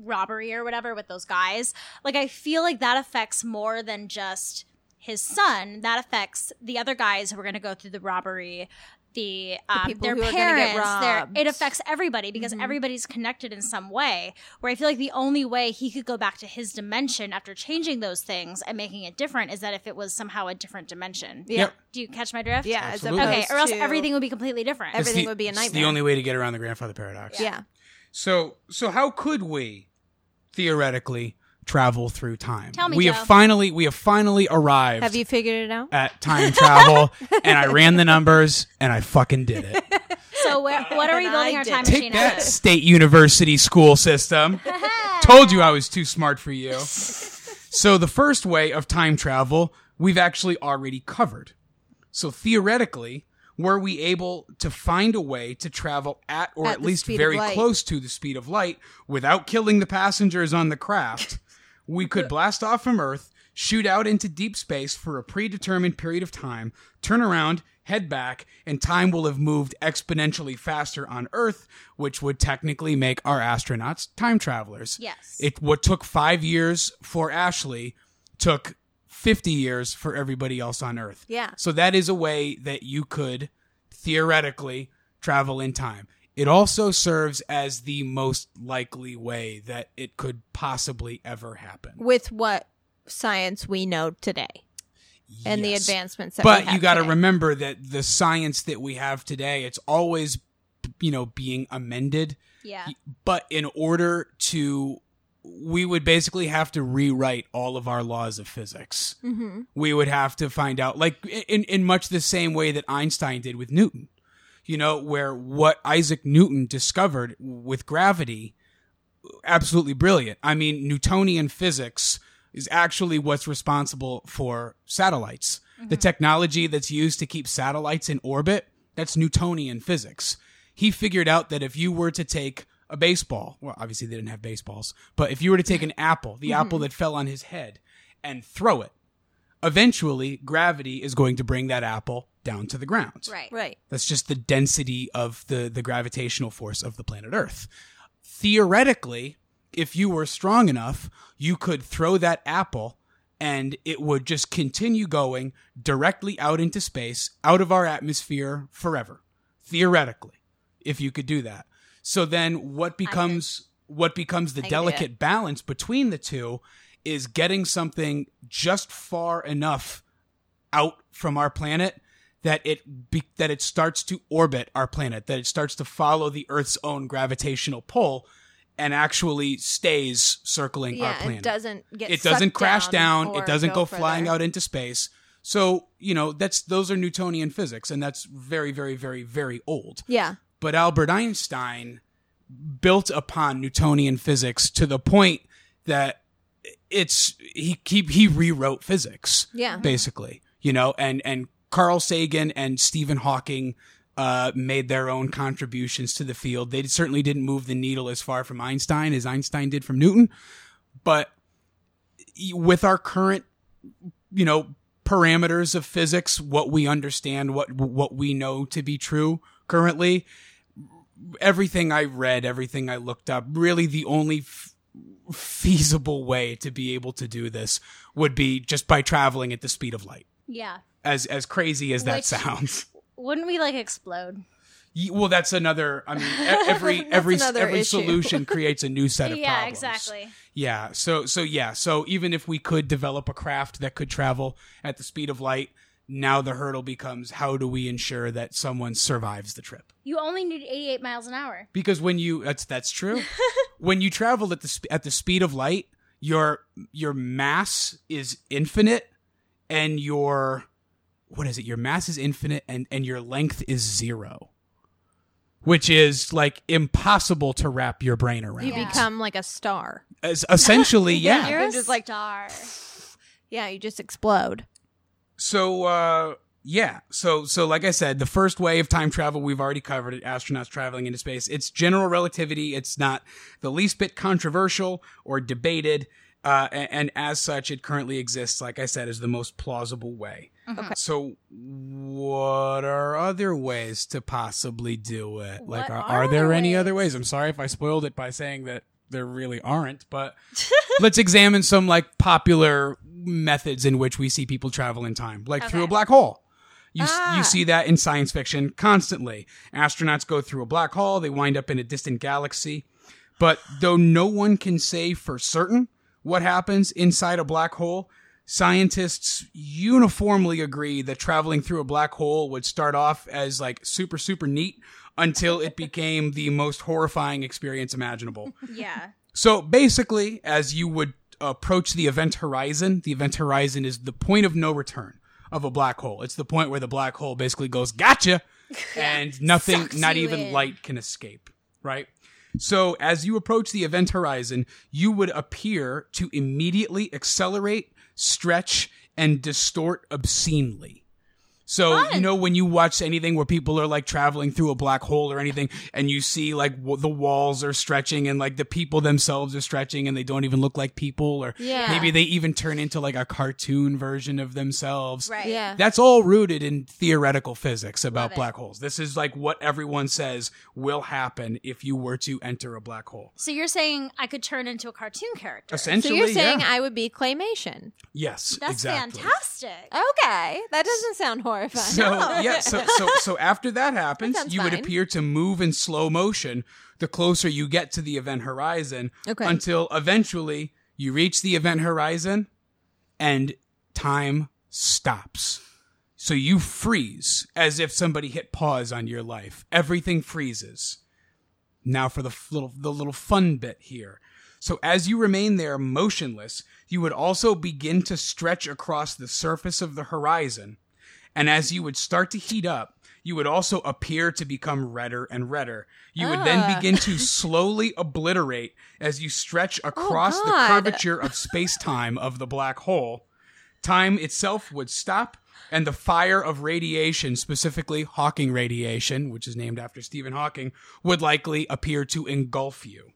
robbery or whatever with those guys, like I feel like that affects more than just his son. That affects the other guys who are going to go through the robbery. The, um, people their who are gonna parents, get their, it affects everybody because Mm-hmm. everybody's connected in some way. Where I feel like the only way he could go back to his dimension after changing those things and making it different is that if it was somehow a different dimension. Yeah. Yep. Do you catch my drift? Yeah, as Absolutely. opposed Okay, or else to- everything would be completely different. Every- Everything the- would be a nightmare. it's the only way to get around the grandfather paradox. Yeah. So, so how could we theoretically travel through time? Tell me, we Joe. have finally, we have finally arrived Have you figured it out? at time travel, and I ran the numbers, and I fucking did it. so where, what are we And building I our did. time Take machine that, out of? state university school system. Told you I was too smart for you. So the first way of time travel, we've actually already covered. So theoretically, were we able to find a way to travel at or At at, least very close to the speed of light without killing the passengers on the craft, we could blast off from Earth, shoot out into deep space for a predetermined period of time, turn around, head back, and time will have moved exponentially faster on Earth, which would technically make our astronauts time travelers. Yes. It what took 5 years for Ashley took 50 years for everybody else on Earth. Yeah. So that is a way that you could theoretically travel in time. It also serves as the most likely way that it could possibly ever happen. With what science we know today and the Yes. advancements that we But you got to remember that the science that we have today, it's always, you know, being amended. yeah. But in order to, we would basically have to rewrite all of our laws of physics. Mm-hmm. We would have to find out, like in in much the same way that Einstein did with Newton. You know, where what Isaac Newton discovered with gravity, absolutely brilliant. I mean, Newtonian physics is actually what's responsible for satellites. The technology that's used to keep satellites in orbit, that's Newtonian physics. He figured out that if you were to take a baseball, well, obviously they didn't have baseballs, but if you were to take an apple, the apple mm-hmm. that fell on his head, and throw it, eventually gravity is going to bring that apple down to the ground. Right. Right. That's just the density of the, the gravitational force of the planet Earth. Theoretically, if you were strong enough, you could throw that apple and it would just continue going directly out into space, out of our atmosphere forever. Theoretically, if you could do that. So then what becomes what becomes the I can do delicate balance between the two is getting something just far enough out from our planet that it be, that it starts to orbit our planet, that it starts to follow the Earth's own gravitational pull, and actually stays circling our Yeah, planet. it doesn't get. It doesn't crash down. or It doesn't go, flying out into space. So you know that's those are Newtonian physics, and that's very, very, very, very old. Yeah. But Albert Einstein built upon Newtonian physics to the point that it's he he, he rewrote physics Yeah. basically you know and and carl sagan and stephen hawking uh, made their own contributions to the field they certainly didn't move the needle as far from einstein as einstein did from newton but with our current you know parameters of physics what we understand what what we know to be true currently everything i read everything i looked up really the only f- feasible way to be able to do this would be just by traveling at the speed of light Yeah. as as crazy as that Which- sounds Wouldn't we like explode? Well that's another i mean every every every issue. solution creates a new set of Yeah, problems exactly. yeah so so yeah so even if we could develop a craft that could travel at the speed of light now the hurdle becomes how do we ensure that someone survives the trip You only need 88 miles an hour. because when you that's that's true when you travel at the sp- at the speed of light your your mass is infinite and your what is it your mass is infinite and and your length is zero which is like impossible to wrap your brain around You become like a star. As- essentially yeah You're a just like- star. Yeah, you just explode. So uh yeah, so so like I said, the first way of time travel we've already covered it, astronauts traveling into space. It's general relativity. It's not the least bit controversial or debated. Uh, a- and, as such, it currently exists, like I said, as the most plausible way. Okay. So, what are other ways to possibly do it? Like, are, are are there other any other ways? I'm sorry if I spoiled it by saying that there really aren't, but let's examine some like popular methods in which we see people travel in time, like through a black hole. You, Ah. you see that in science fiction constantly. Astronauts go through a black hole, they wind up in a distant galaxy. But though no one can say for certain what happens inside a black hole, scientists uniformly agree that traveling through a black hole would start off as like super, super neat until it became the most horrifying experience imaginable. Yeah. So basically, as you would approach the event horizon, the event horizon is the point of no return of a black hole. It's the point where the black hole basically goes, gotcha, and nothing, not even in. light can escape, right? So as you approach the event horizon, you would appear to immediately accelerate, stretch, and distort obscenely. So you know when you watch anything where people are like traveling through a black hole or anything, and you see like w- the walls are stretching and like the people themselves are stretching and they don't even look like people, or Yeah. maybe they even turn into like a cartoon version of themselves. Right. Yeah. That's all rooted in theoretical physics about Love it. black holes. This is like what everyone says will happen if you were to enter a black hole. So you're saying I could turn into a cartoon character? Essentially, So Essentially, you're saying yeah. I would be claymation? yes, That's exactly. fantastic. Okay, that doesn't sound horrifying. So yeah, so so so after that happens, sounds you would fine. appear to move in slow motion the closer you get to the event horizon Okay. until eventually you reach the event horizon and time stops. So you freeze as if somebody hit pause on your life. Everything freezes. Now for the f- little the little fun bit here. So as you remain there motionless, you would also begin to stretch across the surface of the horizon. And as you would start to heat up, you would also appear to become redder and redder. You would then Ah. begin to slowly obliterate as you stretch across the curvature of space-time of the black hole. Time itself would stop, and the fire of radiation, specifically Hawking radiation, which is named after Stephen Hawking, would likely appear to engulf you.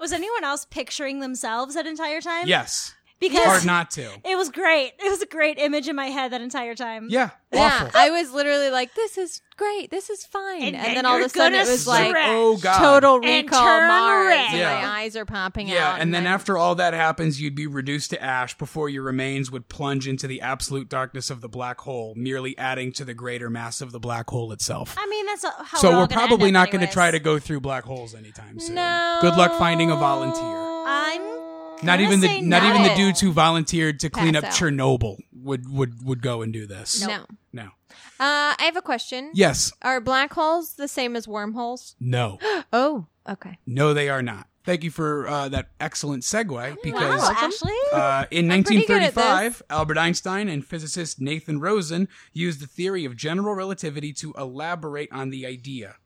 Was anyone else picturing themselves that entire time? Yes. Because Hard not to. it was great. It was a great image in my head that entire time. Yeah. yeah, I was literally like, "This is great. This is fine," and, And then then all of a sudden it gonna was like oh god. total And recall turn Mars, red. and Yeah. my eyes are popping out. Yeah, out. and then I'm- after all that happens, you'd be reduced to ash before your remains would plunge into the absolute darkness of the black hole, merely adding to the greater mass of the black hole itself. I mean, that's a- how so we're, we're gonna probably end up not going to try to go through black holes anytime soon. no, Good luck finding a volunteer. I'm Not even the say not no. even the dudes who volunteered to clean Pass up out. Chernobyl would would would go and do this. no. No. Uh, I have a question. Yes. Are black holes the same as wormholes? No. Oh, okay. No, they are not. Thank you for uh, that excellent segue because Wow, Ashley. Uh, in I'm pretty good at 1935, Albert Einstein and physicist Nathan Rosen used the theory of general relativity to elaborate on the idea,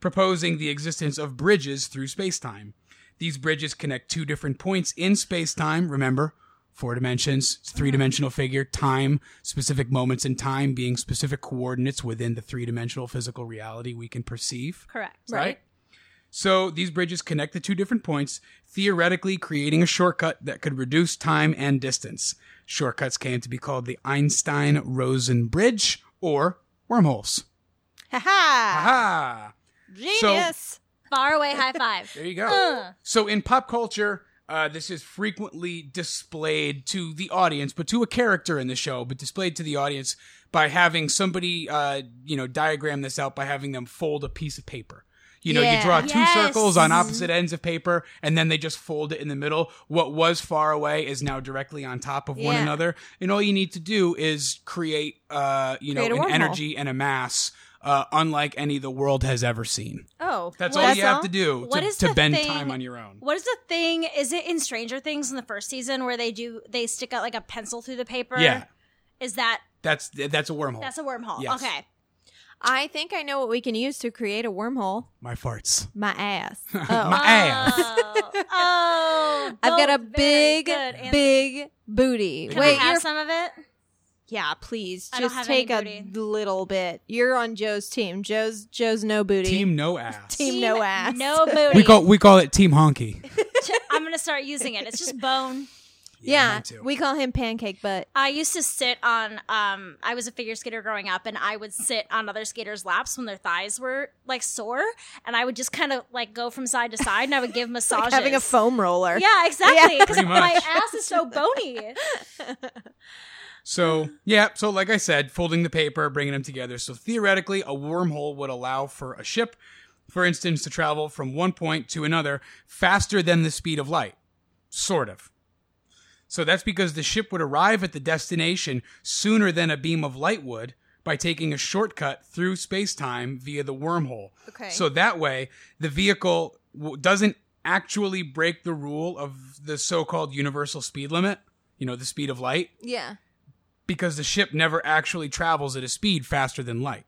proposing the existence of bridges through spacetime. These bridges connect two different points in space time, Remember, four dimensions, three dimensional figure, time, specific moments in time being specific coordinates within the three dimensional physical reality we can perceive Correct. right? So these bridges connect the two different points, theoretically creating a shortcut that could reduce time and distance. Shortcuts came to be called the Einstein Rosen Bridge or wormholes. Ha ha! Aha! Genius. Far away high five. There you go. Uh. So in pop culture, uh, this is frequently displayed to the audience, but to a character in the show, but displayed to the audience by having somebody, uh, you know, diagram this out by having them fold a piece of paper. You know, you draw two Yes. circles on opposite ends of paper, and then they just fold it in the middle. What was far away is now directly on top of one another, and all you need to do is create, uh, you know, Create a an energy and a mass, uh, unlike any the world has ever seen. Oh, That's all is you have all? to do What to, is to bend thing- time on your own. What is the thing? Is it in Stranger Things in the first season where they do they stick out like a pencil through the paper? Yeah, Is that that's that's a wormhole. that's a wormhole? Yes. Okay. I think I know what we can use to create a wormhole. My farts. My ass. Oh. My ass. Oh, oh I've got a big, good big booty. Can Can Wait, I have you're some of it? yeah, please I just take a little bit. You're on Joe's team. Joe's Joe's no booty. Team no ass. Team no ass. No booty. We call we call it Team Honky. I'm gonna start using it. It's just bone. Yeah, mine too. we call him Pancake Butt. I used to sit on. Um, I was a figure skater growing up, and I would sit on other skaters' laps when their thighs were like sore, and I would just kind of like go from side to side, and I would give massages. Having a foam roller. Yeah, exactly. Because Pretty my ass is so bony. So, yeah, so like I said, folding the paper, bringing them together. So theoretically, a wormhole would allow for a ship, for instance, to travel from one point to another faster than the speed of light. Sort of. So that's because the ship would arrive at the destination sooner than a beam of light would by taking a shortcut through space-time via the wormhole. Okay. So that way, the vehicle w- doesn't actually break the rule of the so-called universal speed limit, you know, the speed of light Yeah. because the ship never actually travels at a speed faster than light.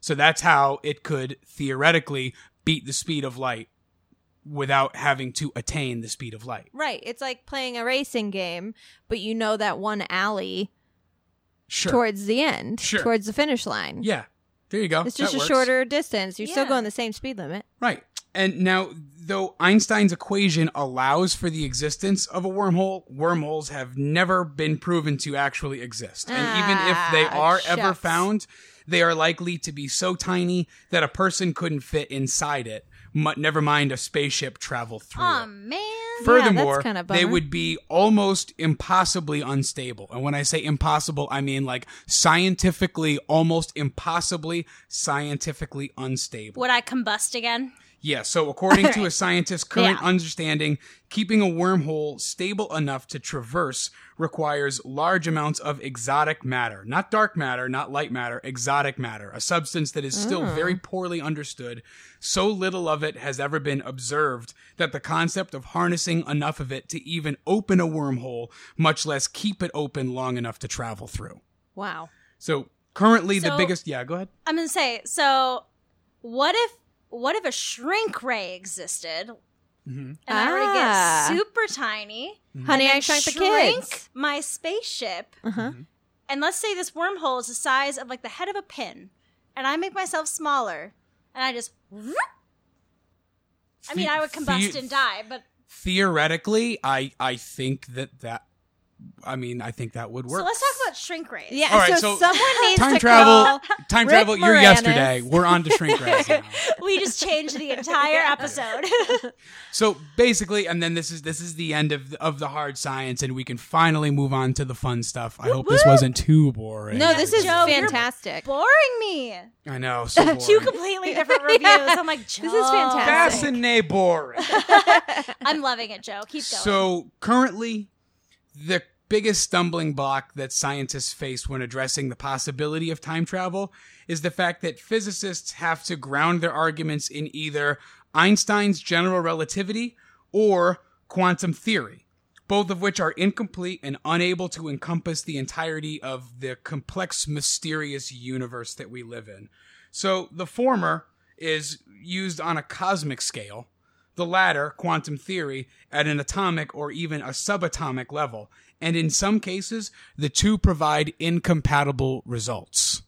So that's how it could theoretically beat the speed of light without having to attain the speed of light. Right. It's like playing a racing game, but you know that one alley Sure. towards the end, Sure. towards the finish line. yeah. There you go. It's just That a works. shorter distance. You're still going the same speed limit. Right. And now, though Einstein's equation allows for the existence of a wormhole, wormholes have never been proven to actually exist. And even if they Ah, are ever found, they are likely to be so tiny that a person couldn't fit inside it. Mu- Never mind a spaceship travel through Oh it. man. Furthermore, kinda they would be almost impossibly unstable. And when I say impossible, I mean like scientifically, almost impossibly scientifically unstable. Would I combust again? Yeah, so according to a scientist's current Yeah. understanding, keeping a wormhole stable enough to traverse requires large amounts of exotic matter. Not dark matter, not light matter, exotic matter, a substance that is still mm. very poorly understood. So little of it has ever been observed that the concept of harnessing enough of it to even open a wormhole, much less keep it open long enough to travel through. Wow. So currently the biggest, yeah, go ahead. I'm gonna say. So, what if what if a shrink ray existed, and I were to Ah. get super tiny, Honey, I and shrunk the kids. my spaceship, Uh-huh. and let's say this wormhole is the size of like the head of a pin, and I make myself smaller, and I just. I mean, I would combust The- and die, but theoretically, I I think that that I mean I think that would work. so let's talk about shrink rays. Yeah, All right, so, so someone needs time to travel, call time Rick travel. You're Moranis. yesterday. We're on to shrink rays now. we just changed the entire episode. So basically, and then this is this is the end of the, of the hard science, and we can finally move on to the fun stuff. I hope this wasn't too boring. No, this is Joe, you're fantastic. Boring me. I know. So. Two completely different reviews. I'm like, Joe. This is fantastic. Fascinating boring. I'm loving it, Joe. Keep going. So currently, the biggest stumbling block that scientists face when addressing the possibility of time travel is the fact that physicists have to ground their arguments in either Einstein's general relativity or quantum theory, both of which are incomplete and unable to encompass the entirety of the complex, mysterious universe that we live in. So the former is used on a cosmic scale, the latter, quantum theory, at an atomic or even a subatomic level. And in some cases, the two provide incompatible results.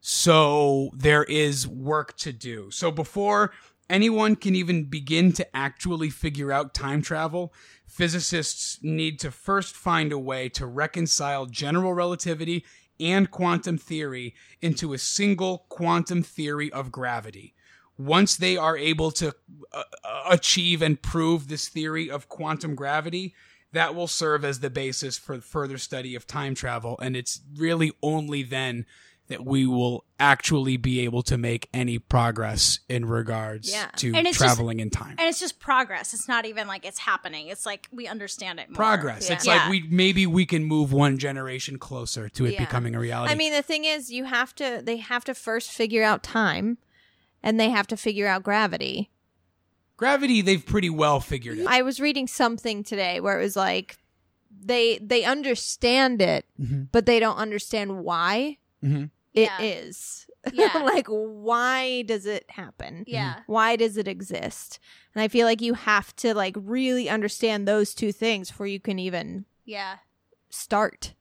So there is work to do. So before anyone can even begin to actually figure out time travel, physicists need to first find a way to reconcile general relativity and quantum theory into a single quantum theory of gravity. Once they are able to uh, uh, achieve and prove this theory of quantum gravity, that will serve as the basis for further study of time travel. And it's really only then that we will actually be able to make any progress in regards Yeah. to And it's just- traveling in time. and it's just progress. It's not even like it's happening. It's like we understand it more. Progress. Yeah. It's Yeah. like we maybe we can move one generation closer to it Yeah. becoming a reality. I mean, the thing is, you have to. They have to first figure out time, and they have to figure out gravity. Gravity they've pretty well figured out. I was reading something today where it was like they they understand it, Mhm. but they don't understand why Mhm. it Yeah. is. Yeah. like why does it happen? Yeah. Why does it exist? And I feel like you have to like really understand those two things before you can even Yeah. start.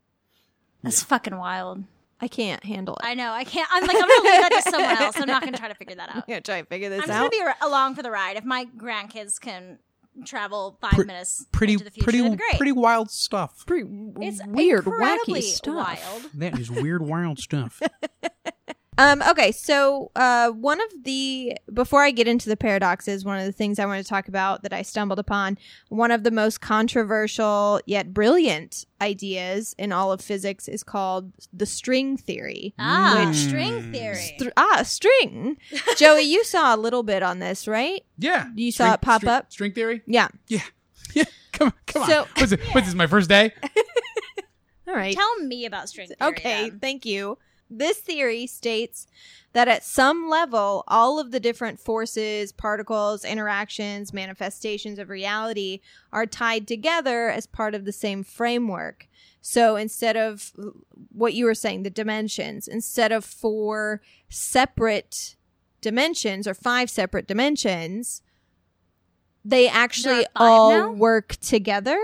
That's fucking wild. I can't handle it. I know. I can't. I'm like, I'm going to leave that to someone else. I'm not going to try to figure that out. I'm gonna try and figure this out. I'm going to be ar- along for the ride. If my grandkids can travel five Pre- minutes pretty into the future. pretty That'd be great. pretty wild stuff. Pretty it's weird, wacky stuff. Wild. That is weird, wild stuff. Um, okay, so uh, one of the before I get into the paradoxes, one of the things I want to talk about that I stumbled upon, one of the most controversial yet brilliant ideas in all of physics is called the string theory. Ah, Which- string theory. Str- ah, string. Joey, you saw a little bit on this, right? Yeah. You saw it pop string, up? String theory? Yeah. Yeah. Yeah. Come on. Come So- on. What's, it, what's this, my first day? All right. Tell me about string theory. Okay, then. thank you. This theory states that at some level, all of the different forces, particles, interactions, manifestations of reality are tied together as part of the same framework. So instead of what you were saying, the dimensions, instead of four separate dimensions or five separate dimensions, they actually There are five all now? work together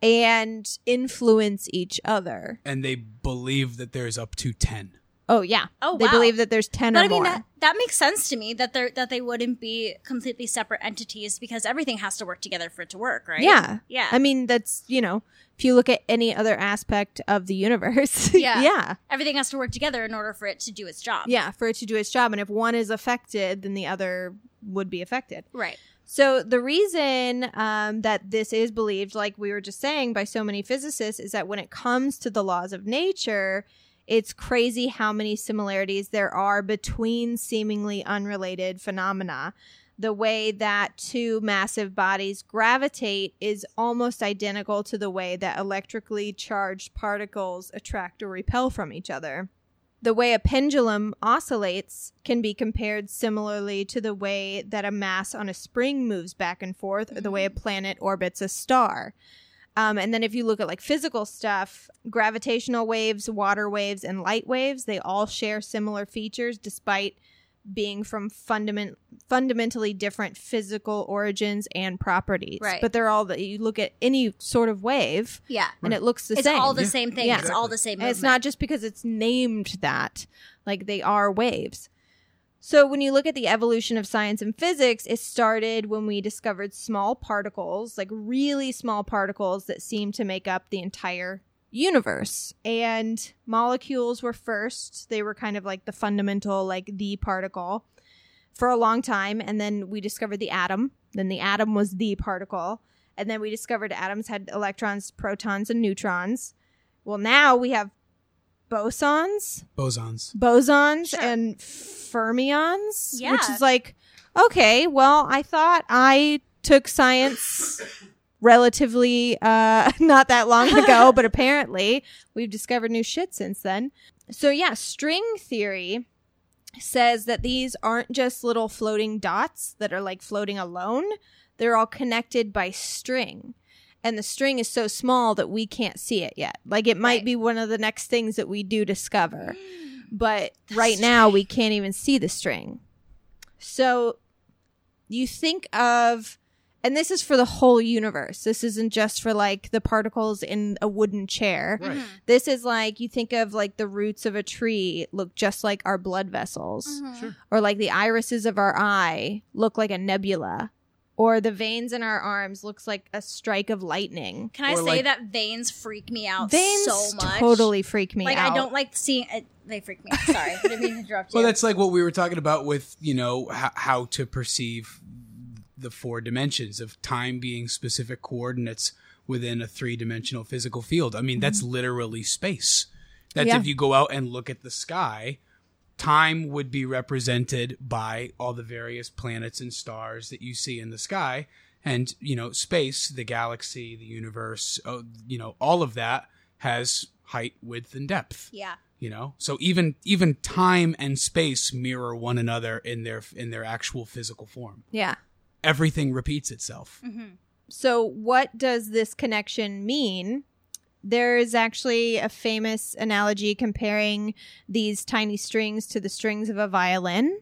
and influence each other. And they believe that there's up to 10. Oh yeah. Oh, They wow. believe that there's ten But or I mean more. that that makes sense to me that they that they wouldn't be completely separate entities because everything has to work together for it to work, right? Yeah. Yeah. I mean, that's you know, if you look at any other aspect of the universe, Yeah. yeah, everything has to work together in order for it to do its job. yeah, for it to do its job, and if one is affected, then the other would be affected. Right. So the reason um, that this is believed, like we were just saying, by so many physicists, is that when it comes to the laws of nature, it's crazy how many similarities there are between seemingly unrelated phenomena. The way that two massive bodies gravitate is almost identical to the way that electrically charged particles attract or repel from each other. The way a pendulum oscillates can be compared similarly to the way that a mass on a spring moves back and forth, or the way a mm-hmm. planet orbits a star. Um, and then if you look at like physical stuff, gravitational waves, water waves, and light waves, they all share similar features despite being from fundament fundamentally different physical origins and properties. Right. But they're all that you look at any sort of wave Yeah. and it looks the It's same. It's all the Yeah. same thing. Yeah. It's all the same. And it's not just because it's named that, like they are waves. So when you look at the evolution of science and physics, it started when we discovered small particles, like really small particles that seem to make up the entire universe. And molecules were first. They were kind of like the fundamental, like the particle for a long time. And then we discovered the atom. Then the atom was the particle. And then we discovered atoms had electrons, protons, and neutrons. Well, now we have bosons, Bosons. bosons, Sure. and fermions, which is like, okay, well, I thought I took science relatively uh not that long ago, but apparently we've discovered new shit since then. So yeah, string theory says that these aren't just little floating dots that are like floating alone. They're all connected by string. And the string is so small that we can't see it yet. Like it might Right. be one of the next things that we do discover. But right now we can't even see the string. So you think of and this is for the whole universe. This isn't just for like the particles in a wooden chair. Right. This is like you think of like the roots of a tree look just like our blood vessels, Mm-hmm. Sure. or like the irises of our eye look like a nebula, or the veins in our arms looks like a strike of lightning. Can I Or say like- that veins freak me out Veins so much? totally freak me out. like out. I don't like seeing it. They freak me out. Sorry, I didn't mean to interrupt you. Well, that's like what we were talking about with, you know, h- how to perceive the four dimensions of time being specific coordinates within a three dimensional physical field. I mean, that's mm-hmm. literally space. That's Yeah. if you go out and look at the sky, time would be represented by all the various planets and stars that you see in the sky. And, you know, space, the galaxy, the universe, uh, you know, all of that has height, width, and depth yeah. you know so even even time and space mirror one another in their in their actual physical form yeah. everything repeats itself So, what does this connection mean? There is actually a famous analogy comparing these tiny strings to the strings of a violin,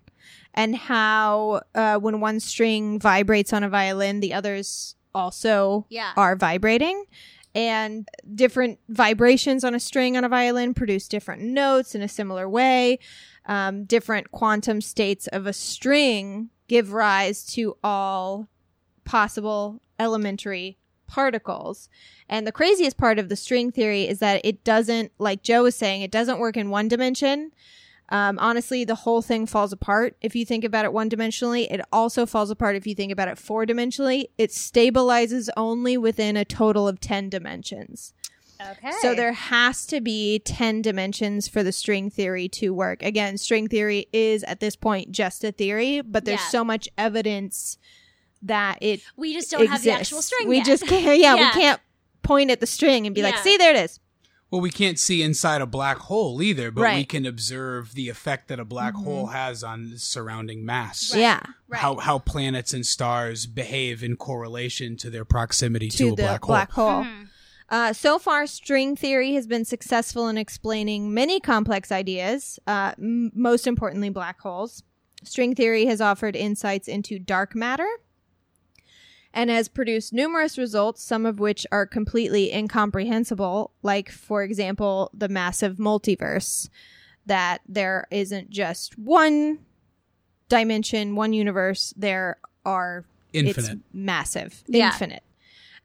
and how uh, when one string vibrates on a violin, the others also Yeah. are vibrating. And different vibrations on a string on a violin produce different notes in a similar way. Um, different quantum states of a string give rise to all possible elementary particles. And the craziest part of the string theory is that it doesn't, like Joe was saying, it doesn't work in one dimension. Um, honestly, the whole thing falls apart if you think about it one dimensionally. It also falls apart if you think about it four dimensionally. It stabilizes only within a total of 10 dimensions. Okay. So there has to be 10 dimensions for the string theory to work. Again, string theory is at this point just a theory, but there's Yeah. so much evidence that it we just don't have the actual string. We yet. just can't yeah, Yeah. we can't point at the string and be like, "See, there it is." Well, we can't see inside a black hole either, but we can observe the effect that a black hole has on the surrounding mass. Yeah. Right. How how planets and stars behave in correlation to their proximity to, To, a the black, black hole. hole. Uh, so far, string theory has been successful in explaining many complex ideas, uh, m- most importantly, black holes. String theory has offered insights into dark matter and has produced numerous results, some of which are completely incomprehensible, like, for example, the massive multiverse, that there isn't just one dimension, one universe, there are Infinite. it's massive, Yeah. infinite.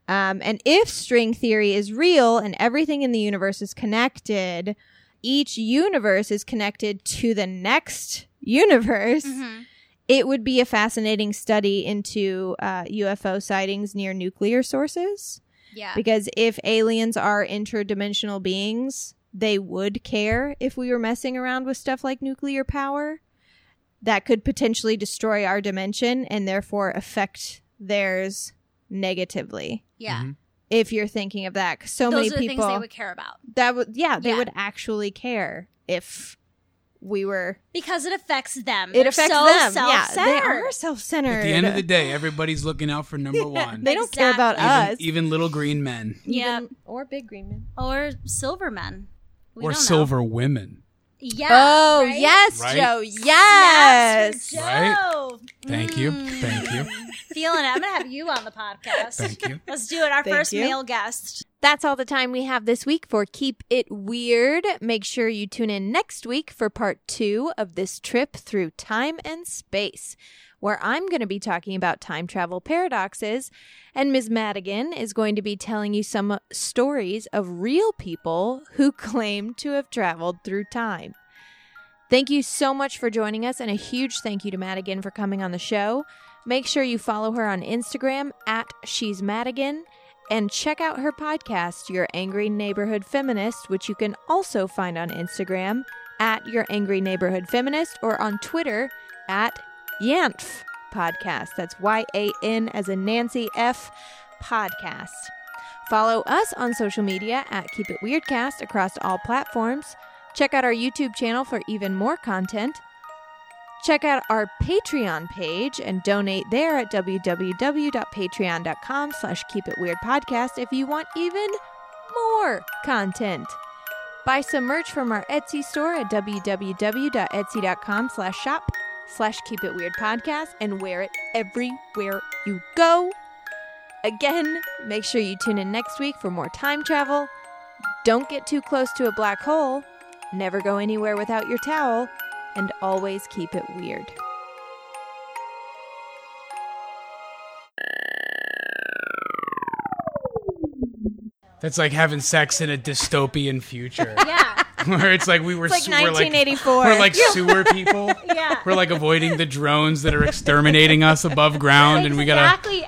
Um, and if string theory is real and everything in the universe is connected, each universe is connected to the next universe. Mm-hmm. It would be a fascinating study into uh, UFO sightings near nuclear sources. Yeah. Because if aliens are interdimensional beings, they would care if we were messing around with stuff like nuclear power. That could potentially destroy our dimension and therefore affect theirs negatively. yeah. If you're thinking of that, so Those many are the people things they would care about that would yeah they Yeah. would actually care if we were. because it affects them. It affects so them. Self-centered. they are self-centered. At the end of the day, everybody's looking out for number one. they don't care about us. even little green men Yeah. Even- or big green men. Or silver men. We or don't know. silver women. Yeah. Oh right? yes, Right? Joe. Snaps Yes. for Right? Joe. Thank you. Mm. Thank you. Feeling it. I'm gonna have you on the podcast. Thank you. Let's do it. Our Thank first you. male guest. That's all the time we have this week for Keep It Weird. Make sure you tune in next week for part two of this trip through time and space, where I'm going to be talking about time travel paradoxes, and Ms. Madigan is going to be telling you some stories of real people who claim to have traveled through time. Thank you so much for joining us, and a huge thank you to Madigan for coming on the show. Make sure you follow her on Instagram at She's Madigan and check out her podcast, Your Angry Neighborhood Feminist, which you can also find on Instagram at Your Angry Neighborhood Feminist or on Twitter at Yanf Podcast. That's Y A N as in Nancy F Podcast. Follow us on social media at Keep It Weirdcast across all platforms. Check out our YouTube channel for even more content. Check out our Patreon page and donate there at www.patreon.com slash keep it weird podcast if you want even more content. Buy some merch from our Etsy store at www.etsy.com slash shop slash keep it weird podcast and wear it everywhere you go. Again, make sure you tune in next week for more time travel. Don't get too close to a black hole. Never go anywhere without your towel. And always keep it weird. That's like having sex in a dystopian future. Yeah. where it's like we were It's like s- we're 1984. We're like sewer people. Yeah. We're like avoiding the drones that are exterminating us above ground, and we gotta exactly